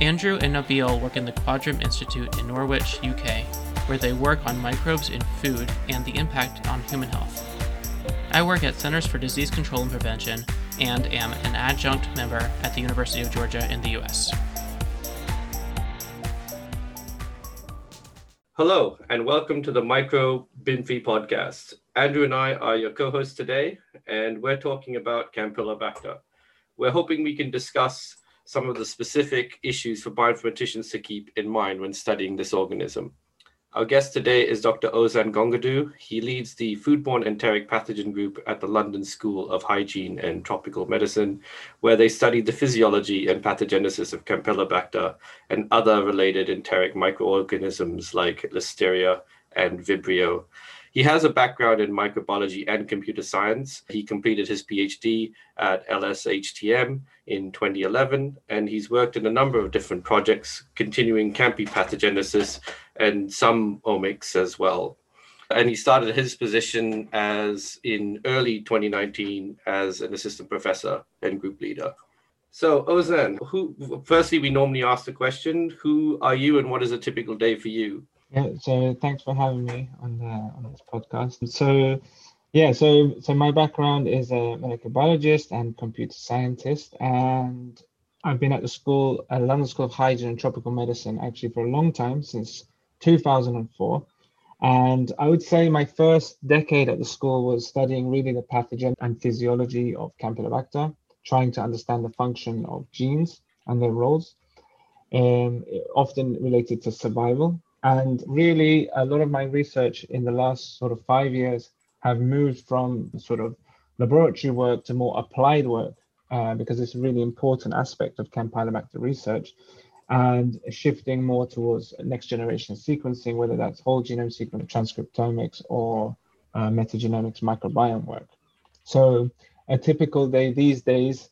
Andrew and Nabil work in the Quadram Institute in Norwich, UK, where they work on microbes in food and the impact on human health. I work at Centers for Disease Control and Prevention and am an adjunct member at the University of Georgia in the US. Hello, and welcome to the Micro Binfi podcast. Andrew and I are your co hosts today, and we're talking about Campylobacter. We're hoping we can discuss some of the specific issues for bioinformaticians to keep in mind when studying this organism. Our guest today is Dr. Ozan Gongadu. He leads the foodborne enteric pathogen group at the London School of Hygiene and Tropical Medicine, where they study the physiology and pathogenesis of Campylobacter and other related enteric microorganisms like Listeria and Vibrio. He has a background in microbiology and computer science. He completed his PhD at LSHTM in 2011, and he's worked in a number of different projects, continuing Campy pathogenesis and some omics as well. And he started his position as in early 2019 as an assistant professor and group leader. So, Ozan, who firstly we normally ask the question, who are you and what is a typical day for you? Yeah, so thanks for having me on the, on this podcast. So, yeah, so so my background is a molecular biologist and computer scientist, and I've been at the school, at London School of Hygiene and Tropical Medicine, actually for a long time, since 2004. And I would say my first decade at the school was studying really the pathogen and physiology of Campylobacter, trying to understand the function of genes and their roles, um, often related to survival. And really, a lot of my research in the last sort of five years have moved from sort of laboratory work to more applied work uh, because it's a really important aspect of Campylobacter research and shifting more towards next generation sequencing, whether that's whole genome sequencing, transcriptomics, or uh, metagenomics microbiome work. So a typical day these days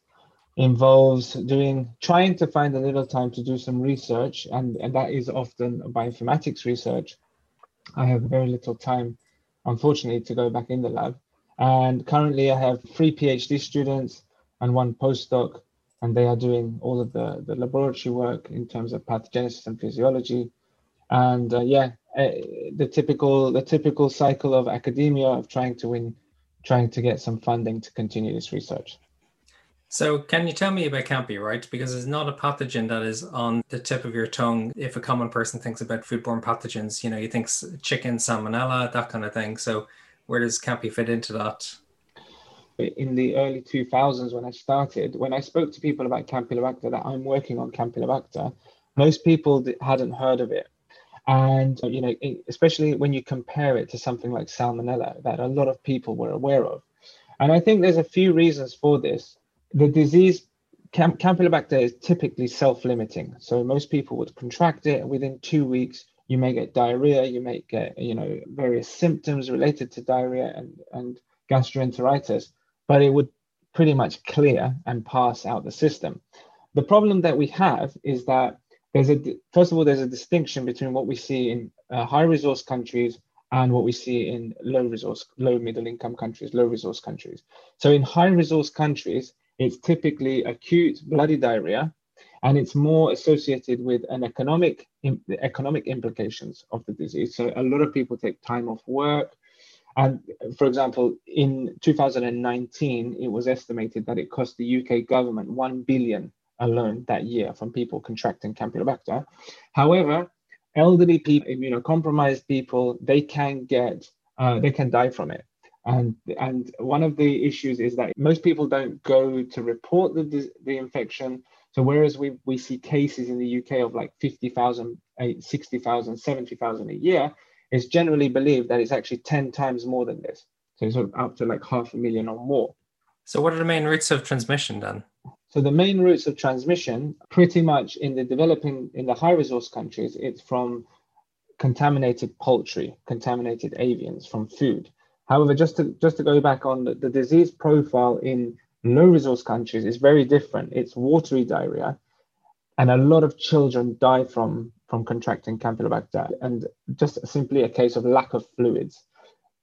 involves doing trying to find a little time to do some research and, and that is often bioinformatics research. I have very little time unfortunately to go back in the lab. And currently i have three phd students and one postdoc and they are doing all of the, the laboratory work in terms of pathogenesis and physiology. And uh, yeah uh, the typical the typical cycle of academia of trying to win trying to get some funding to continue this research so, can you tell me about Campy, right? Because it's not a pathogen that is on the tip of your tongue. If a common person thinks about foodborne pathogens, you know, he thinks chicken, salmonella, that kind of thing. So, where does Campy fit into that? In the early 2000s, when I started, when I spoke to people about Campylobacter, that I'm working on Campylobacter, most people hadn't heard of it. And, you know, especially when you compare it to something like salmonella, that a lot of people were aware of. And I think there's a few reasons for this the disease Camp- Campylobacter is typically self-limiting. So most people would contract it within two weeks. You may get diarrhea. You may get you know various symptoms related to diarrhea and and gastroenteritis, but it would pretty much clear and pass out the system. The problem that we have is that there's a first of all there's a distinction between what we see in uh, high resource countries and what we see in low resource, low middle income countries, low resource countries. So in high resource countries, it's typically acute bloody diarrhea, and it's more associated with an economic economic implications of the disease. So a lot of people take time off work. And for example, in 2019, it was estimated that it cost the UK government 1 billion alone that year from people contracting Campylobacter. However, elderly people, immunocompromised people, they can get, uh, they can die from it. And, and one of the issues is that most people don't go to report the, the infection. So whereas we, we see cases in the UK of like 50,000, 60,000, 70,000 a year, it's generally believed that it's actually 10 times more than this. So it's sort of up to like half a million or more. So what are the main routes of transmission then? So the main routes of transmission, pretty much in the developing, in the high resource countries, it's from contaminated poultry, contaminated avians from food. However, just to just to go back on the, the disease profile in low resource countries is very different. It's watery diarrhea, and a lot of children die from from contracting Campylobacter, and just simply a case of lack of fluids,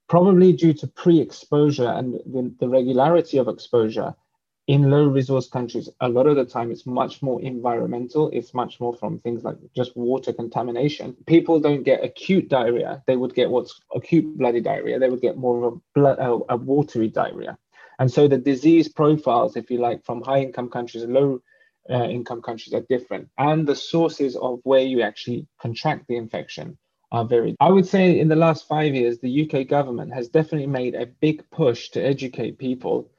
probably due to pre-exposure and the, the regularity of exposure in low resource countries, a lot of the time it's much more environmental. It's much more from things like just water contamination. People don't get acute diarrhea. They would get what's acute bloody diarrhea. They would get more of a, blood, a, a watery diarrhea. And so the disease profiles, if you like, from high income countries and low uh, income countries are different. And the sources of where you actually contract the infection are very. I would say in the last five years, the UK government has definitely made a big push to educate people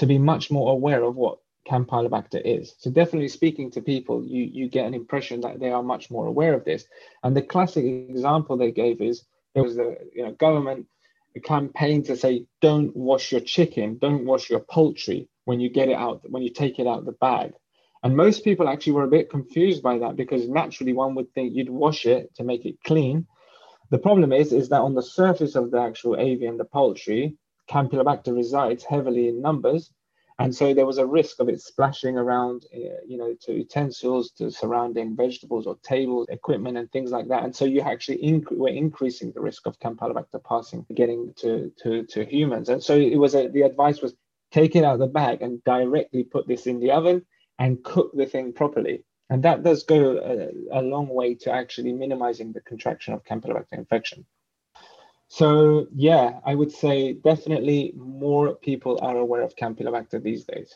to be much more aware of what Campylobacter is. So definitely speaking to people, you you get an impression that they are much more aware of this. And the classic example they gave is there was the you know government campaign to say don't wash your chicken, don't wash your poultry when you get it out when you take it out the bag. And most people actually were a bit confused by that because naturally one would think you'd wash it to make it clean. The problem is is that on the surface of the actual avian, the poultry, Campylobacter resides heavily in numbers. And so there was a risk of it splashing around, uh, you know, to utensils, to surrounding vegetables or tables, equipment, and things like that. And so you actually inc- were increasing the risk of Campylobacter passing, getting to, to, to humans. And so it was a, the advice was take it out of the bag and directly put this in the oven and cook the thing properly. And that does go a, a long way to actually minimizing the contraction of Campylobacter infection. So yeah, I would say definitely more people are aware of Campylobacter these days.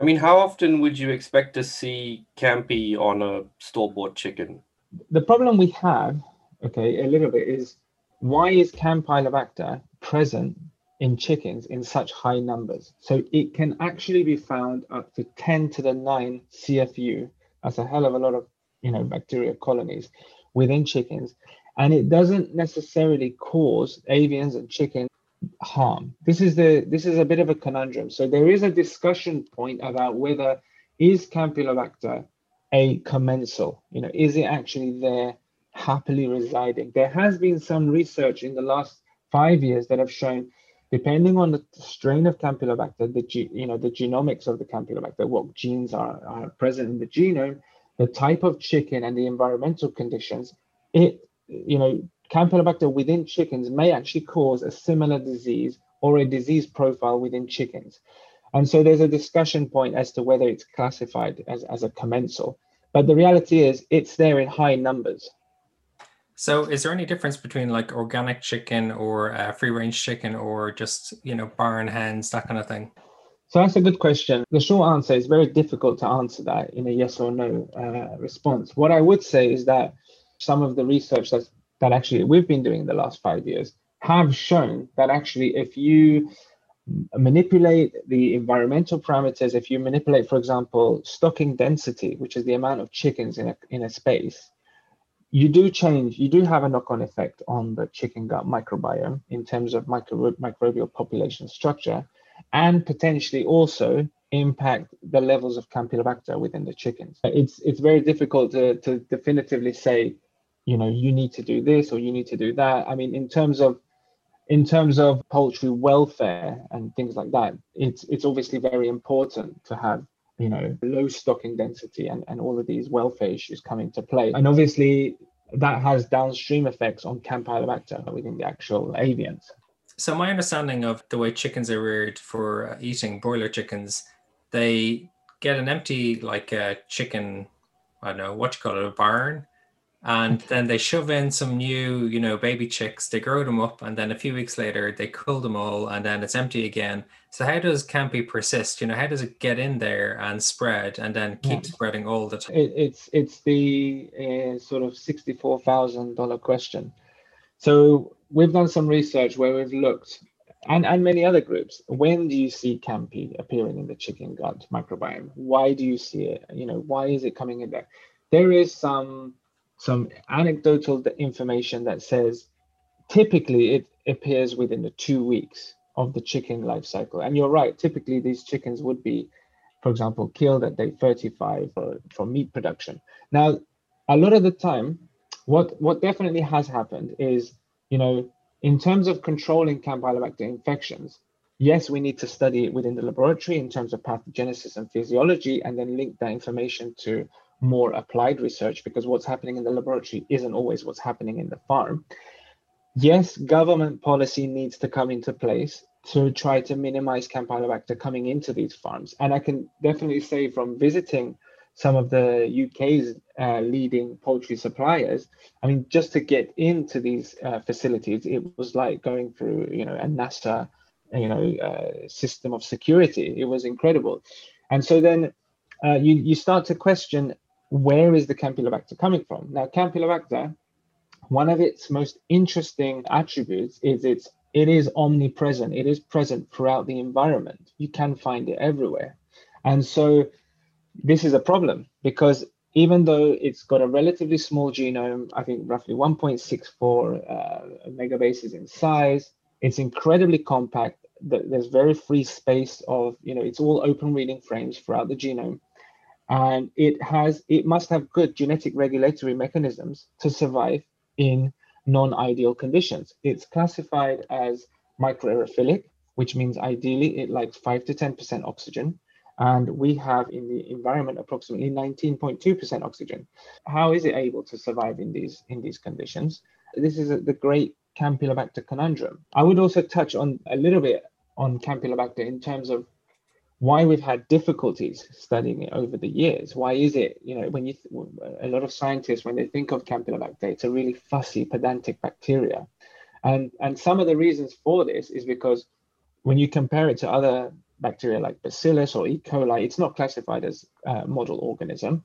I mean, how often would you expect to see Campy on a store-bought chicken? The problem we have, okay, a little bit is why is Campylobacter present in chickens in such high numbers? So it can actually be found up to 10 to the 9 CFU. That's a hell of a lot of, you know, bacteria colonies within chickens and it doesn't necessarily cause avians and chickens harm. This is the this is a bit of a conundrum. So there is a discussion point about whether is Campylobacter a commensal? You know, is it actually there happily residing? There has been some research in the last five years that have shown, depending on the strain of Campylobacter, the you know the genomics of the Campylobacter, what genes are, are present in the genome, the type of chicken and the environmental conditions, it you know, Campylobacter within chickens may actually cause a similar disease or a disease profile within chickens. And so there's a discussion point as to whether it's classified as, as a commensal. But the reality is it's there in high numbers. So is there any difference between like organic chicken or uh, free range chicken or just, you know, barn hens, that kind of thing? So that's a good question. The short answer is very difficult to answer that in a yes or no uh, response. What I would say is that some of the research that's, that actually we've been doing in the last five years have shown that actually if you manipulate the environmental parameters, if you manipulate, for example, stocking density, which is the amount of chickens in a, in a space, you do change, you do have a knock-on effect on the chicken gut microbiome in terms of micro, microbial population structure, and potentially also impact the levels of Campylobacter within the chickens. It's it's very difficult to, to definitively say you know you need to do this or you need to do that. I mean in terms of in terms of poultry welfare and things like that it's it's obviously very important to have you know low stocking density and, and all of these welfare issues come into play. And obviously that has downstream effects on campylobacter within the actual avians. So my understanding of the way chickens are reared for uh, eating broiler chickens they get an empty like a chicken i don't know what you call it a barn and then they shove in some new you know baby chicks they grow them up and then a few weeks later they cull them all and then it's empty again. So how does campy persist? You know how does it get in there and spread and then keep yeah. spreading all the time? It, it's it's the uh, sort of $64000 question. So we've done some research where we've looked and, and many other groups. When do you see campy appearing in the chicken gut microbiome? Why do you see it? You know why is it coming in there? There is some some anecdotal information that says typically it appears within the two weeks of the chicken life cycle. And you're right, typically these chickens would be for example, killed at day 35 for, for meat production. Now, a lot of the time, what, what definitely has happened is, you know, in terms of controlling Campylobacter infections, yes, we need to study it within the laboratory in terms of pathogenesis and physiology, and then link that information to more applied research because what's happening in the laboratory isn't always what's happening in the farm. Yes, government policy needs to come into place to try to minimize Campylobacter coming into these farms. And I can definitely say from visiting some of the UK's uh, leading poultry suppliers, I mean, just to get into these uh, facilities, it was like going through, you know, a NASA, you know, uh, system of security. It was incredible. And so then uh, you, you start to question where is the Campylobacter coming from? Now, Campylobacter, one of its most interesting attributes is its it is omnipresent. It is present throughout the environment. You can find it everywhere. And so this is a problem because even though it's got a relatively small genome, I think roughly 1.64 uh, megabases in size, it's incredibly compact. There's very free space of, you know, it's all open reading frames throughout the genome and it has it must have good genetic regulatory mechanisms to survive in non-ideal conditions. It's classified as microaerophilic, which means ideally it likes 5 to 10% oxygen. And we have in the environment approximately 19.2% oxygen. How is it able to survive in these in these conditions? This is a, the great Campylobacter conundrum. I would also touch on a little bit on Campylobacter in terms of why we've had difficulties studying it over the years. Why is it, you know, when you, a lot of scientists, when they think of Campylobacter, it's a really fussy, pedantic bacteria. And, and some of the reasons for this is because when you compare it to other bacteria like Bacillus or E. coli, it's not classified as a model organism.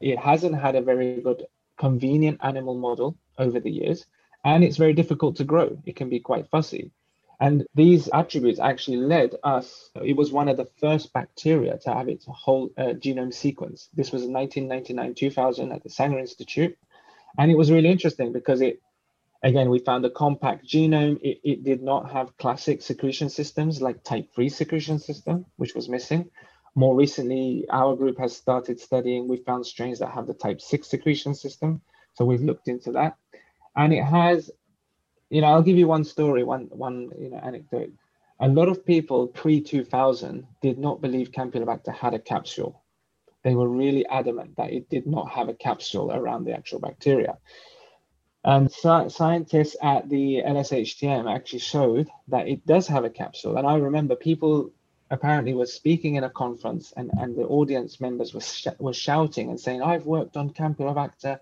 It hasn't had a very good convenient animal model over the years, and it's very difficult to grow. It can be quite fussy. And these attributes actually led us, it was one of the first bacteria to have its whole uh, genome sequence. This was in 1999 2000 at the Sanger Institute. And it was really interesting because it, again, we found a compact genome. It, it did not have classic secretion systems like type 3 secretion system, which was missing. More recently, our group has started studying, we found strains that have the type 6 secretion system. So we've looked into that. And it has you know, I'll give you one story, one one you know anecdote. A lot of people pre 2000 did not believe Campylobacter had a capsule. They were really adamant that it did not have a capsule around the actual bacteria. And scientists at the LSHTM actually showed that it does have a capsule. And I remember people apparently were speaking in a conference and, and the audience members were, sh- were shouting and saying, I've worked on Campylobacter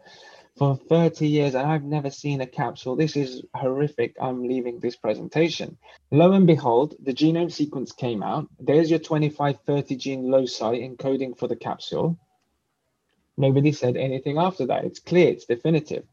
for 30 years and I've never seen a capsule. This is horrific. I'm leaving this presentation. Lo and behold, the genome sequence came out. There's your 25, 30 gene loci encoding for the capsule. Nobody said anything after that. It's clear, it's definitive.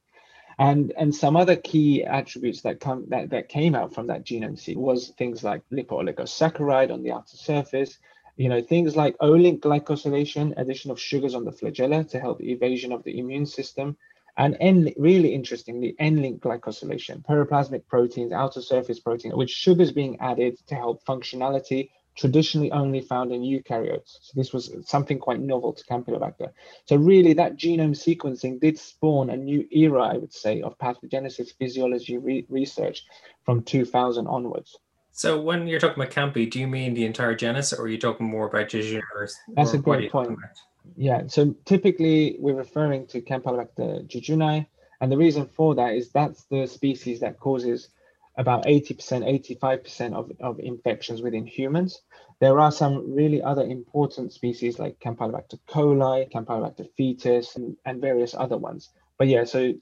And, and some other key attributes that come that, that came out from that genome sequence was things like lipooligosaccharide on the outer surface, you know, things like O-link glycosylation, addition of sugars on the flagella to help evasion of the immune system, and N, really interestingly, N-link glycosylation, periplasmic proteins, outer surface protein, which sugars being added to help functionality, traditionally only found in eukaryotes. So this was something quite novel to Campylobacter. So really that genome sequencing did spawn a new era, I would say, of pathogenesis physiology re- research from 2000 onwards. So when you're talking about Campy, do you mean the entire genus or are you talking more about Jejuna? That's a great point. Yeah, so typically we're referring to Campylobacter jejuni, and the reason for that is that's the species that causes about 80%, 85% of, of infections within humans. There are some really other important species like Campylobacter coli, Campylobacter foetus, and, and various other ones. But yeah, so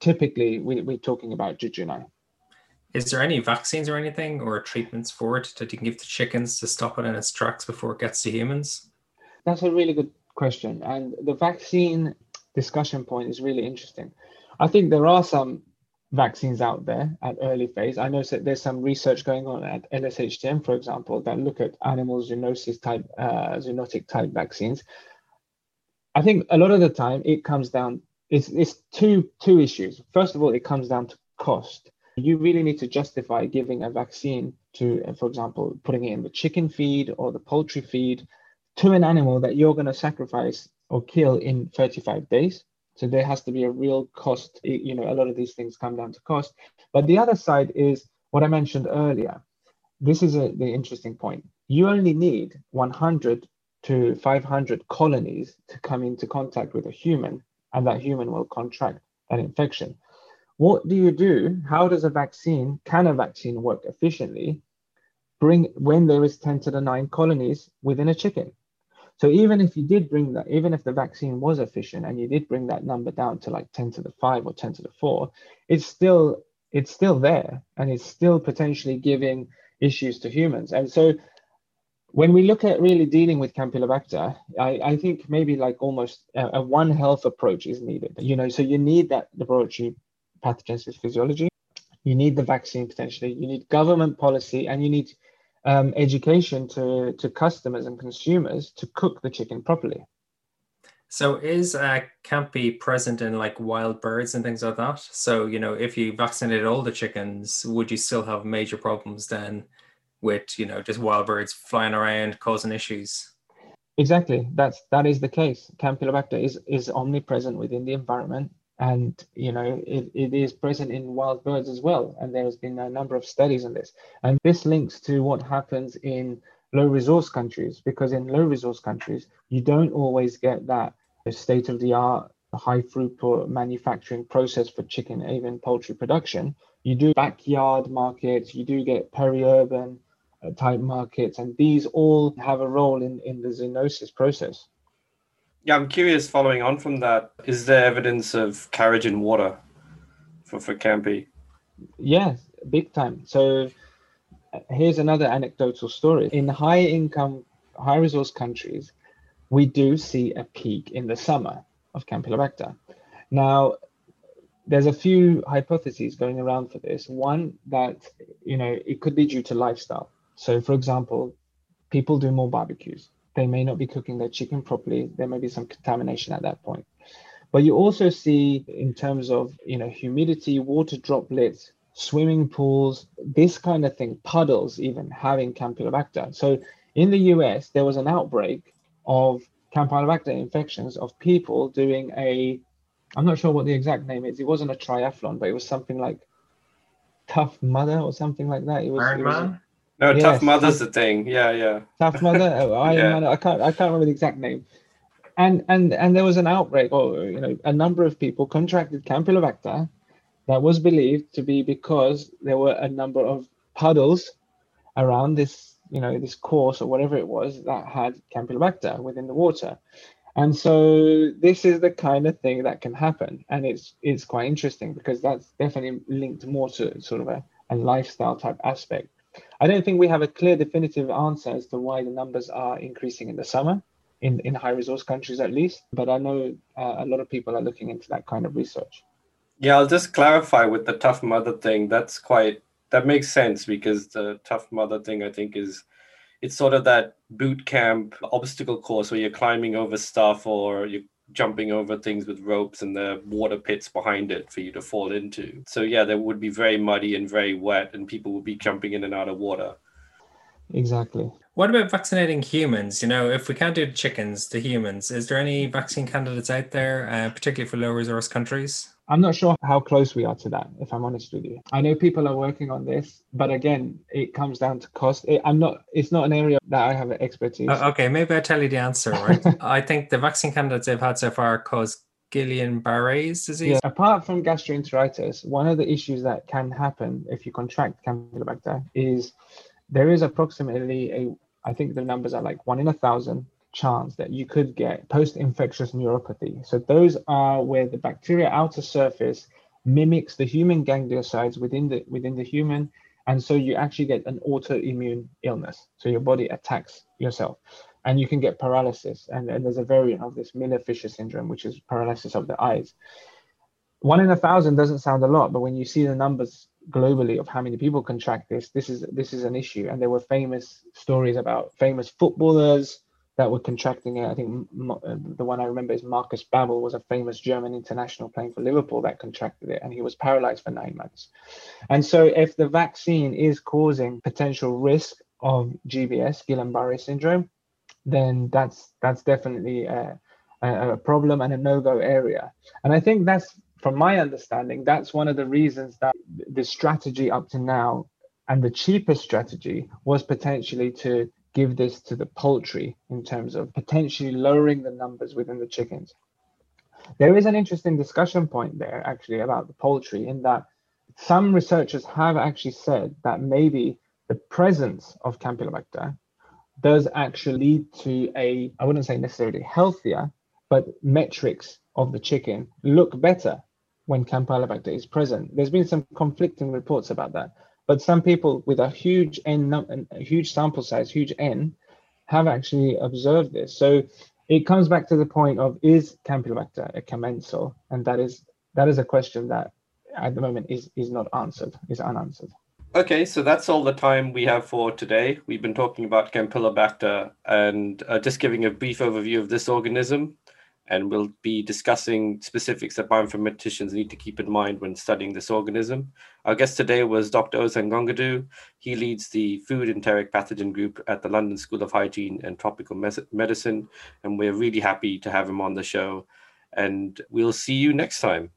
typically we, we're talking about jejuni. Is there any vaccines or anything or treatments for it that you can give to chickens to stop it in its tracks before it gets to humans? That's a really good question. And the vaccine discussion point is really interesting. I think there are some vaccines out there at early phase. I know that there's some research going on at LSHTM, for example, that look at animal zoonosis type, uh, zoonotic type vaccines. I think a lot of the time it comes down, it's, it's two, two issues. First of all, it comes down to cost. You really need to justify giving a vaccine to, for example, putting it in the chicken feed or the poultry feed to an animal that you're going to sacrifice or kill in 35 days. So there has to be a real cost. You know, a lot of these things come down to cost. But the other side is what I mentioned earlier. This is a, the interesting point. You only need 100 to 500 colonies to come into contact with a human, and that human will contract an infection. What do you do? How does a vaccine, can a vaccine work efficiently? Bring when there is 10 to the 9 colonies within a chicken. So even if you did bring that, even if the vaccine was efficient and you did bring that number down to like 10 to the 5 or 10 to the 4, it's still it's still there and it's still potentially giving issues to humans. And so when we look at really dealing with Campylobacter, I, I think maybe like almost a, a, one health approach is needed. You know, so you need that laboratory pathogenesis physiology, you need the vaccine potentially, you need government policy, and you need um, education to, to customers and consumers to cook the chicken properly. So is uh, CAMPY present in like wild birds and things like that? So, you know, if you vaccinated all the chickens, would you still have major problems then with, you know, just wild birds flying around causing issues? Exactly. That's that is the case. Campylobacter is is omnipresent within the environment and you know it, it is present in wild birds as well. And there's been a number of studies on this. And this links to what happens in low resource countries because in low resource countries you don't always get that state of the art high throughput manufacturing process for chicken even poultry production. You do backyard markets you do get peri-urban uh, type markets and these all have a role in in the zoonosis process yeah, I'm curious. Following on from that, is there evidence of carriage in water for for Campy? Yes, big time. So here's another anecdotal story. In high income, high resource countries, we do see a peak in the summer of Campylobacter. Now, there's a few hypotheses going around for this. One that you know it could be due to lifestyle. So, for example, people do more barbecues they may not be cooking their chicken properly. There may be some contamination at that point. But you also see in terms of you know humidity, water droplets, swimming pools, this kind of thing, puddles even having Campylobacter. So in the US, there was an outbreak of Campylobacter infections of people doing a, I'm not sure what the exact name is. It wasn't a triathlon, but it was something like Tough Mudder or something like that. It was? No, yes, Tough Mother's the thing. Yeah, yeah. Tough Mother, uh, I, yeah. I can't. I can't remember the exact name. And and and there was an outbreak, or you know, a number of people contracted Campylobacter that was believed to be because there were a number of puddles around this, you know, this course or whatever it was that had Campylobacter within the water. And so this is the kind of thing that can happen, and it's it's quite interesting because that's definitely linked more to sort of a, a lifestyle type aspect I don't think we have a clear, definitive answer as to why the numbers are increasing in the summer, in, in high resource countries at least. But I know uh, a lot of people are looking into that kind of research. Yeah, I'll just clarify with the tough mother thing. That's quite that makes sense because the tough mother thing, I think, is it's sort of that boot camp obstacle course where you're climbing over stuff or you jumping over things with ropes and the water pits behind it for you to fall into. So yeah, there would be very muddy and very wet, and people would be jumping in and out of water. Exactly. What about vaccinating humans? You know, if we can't do the chickens, the humans, is there any vaccine candidates out there, uh, particularly for low resource countries? I'm not sure how close we are to that, if I'm honest with you. I know people are working on this, but again, it comes down to cost. It, I'm not. It's not an area that I have expertise. Uh, okay, maybe I tell you the answer. Right. I think the vaccine candidates they've had so far cause Guillain-Barré's disease. Yeah. Apart from gastroenteritis, one of the issues that can happen if you contract Campylobacter is there is approximately a. I think the numbers are like one in a thousand chance that you could get post-infectious neuropathy. So those are where the bacteria outer surface mimics the human gangliosides within the within the human, and so you actually get an autoimmune illness. So your body attacks yourself, and you can get paralysis. And, and there's a variant of this Miller-Fisher syndrome, which is paralysis of the eyes. One in a thousand doesn't sound a lot, but when you see the numbers globally of how many people contract this, this is this is an issue. And there were famous stories about famous footballers that were contracting it. I think uh, the one I remember is Marcus Babbel was a famous German international playing for Liverpool that contracted it, and he was paralyzed for nine months. And so, if the vaccine is causing potential risk of GBS, Guillain-Barré syndrome, then that's that's definitely a, a problem and a no-go area. And I think that's, from my understanding, that's one of the reasons that the strategy up to now and the cheapest strategy was potentially to give this to the poultry in terms of potentially lowering the numbers within the chickens. There is an interesting discussion point there actually about the poultry in that some researchers have actually said that maybe the presence of Campylobacter does actually lead to a, I wouldn't say necessarily healthier, but metrics of the chicken look better when Campylobacter is present. There's been some conflicting reports about that, but some people with a huge n, a huge sample size, huge n, have actually observed this. So it comes back to the point of is Campylobacter a commensal, and that is that is a question that at the moment is is not answered, is unanswered. Okay, so that's all the time we have for today. We've been talking about Campylobacter and uh, just giving a brief overview of this organism. And we'll be discussing specifics that bioinformaticians need to keep in mind when studying this organism. Our guest today was Dr. Ozan Gongadu. He leads the Food Enteric Pathogen Group at the London School of Hygiene and Tropical Medicine. And we're really happy to have him on the show. And we'll see you next time.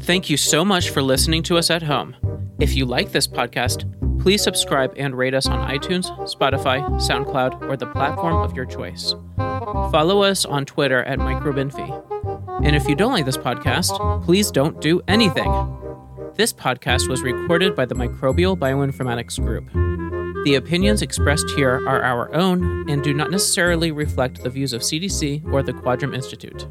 Thank you so much for listening to us at home. If you like this podcast, please subscribe and rate us on iTunes, Spotify, SoundCloud, or the platform of your choice. Follow us on Twitter at MicroBinFi. And if you don't like this podcast, please don't do anything. This podcast was recorded by the Microbial Bioinformatics Group. The opinions expressed here are our own and do not necessarily reflect the views of CDC or the Quadram Institute.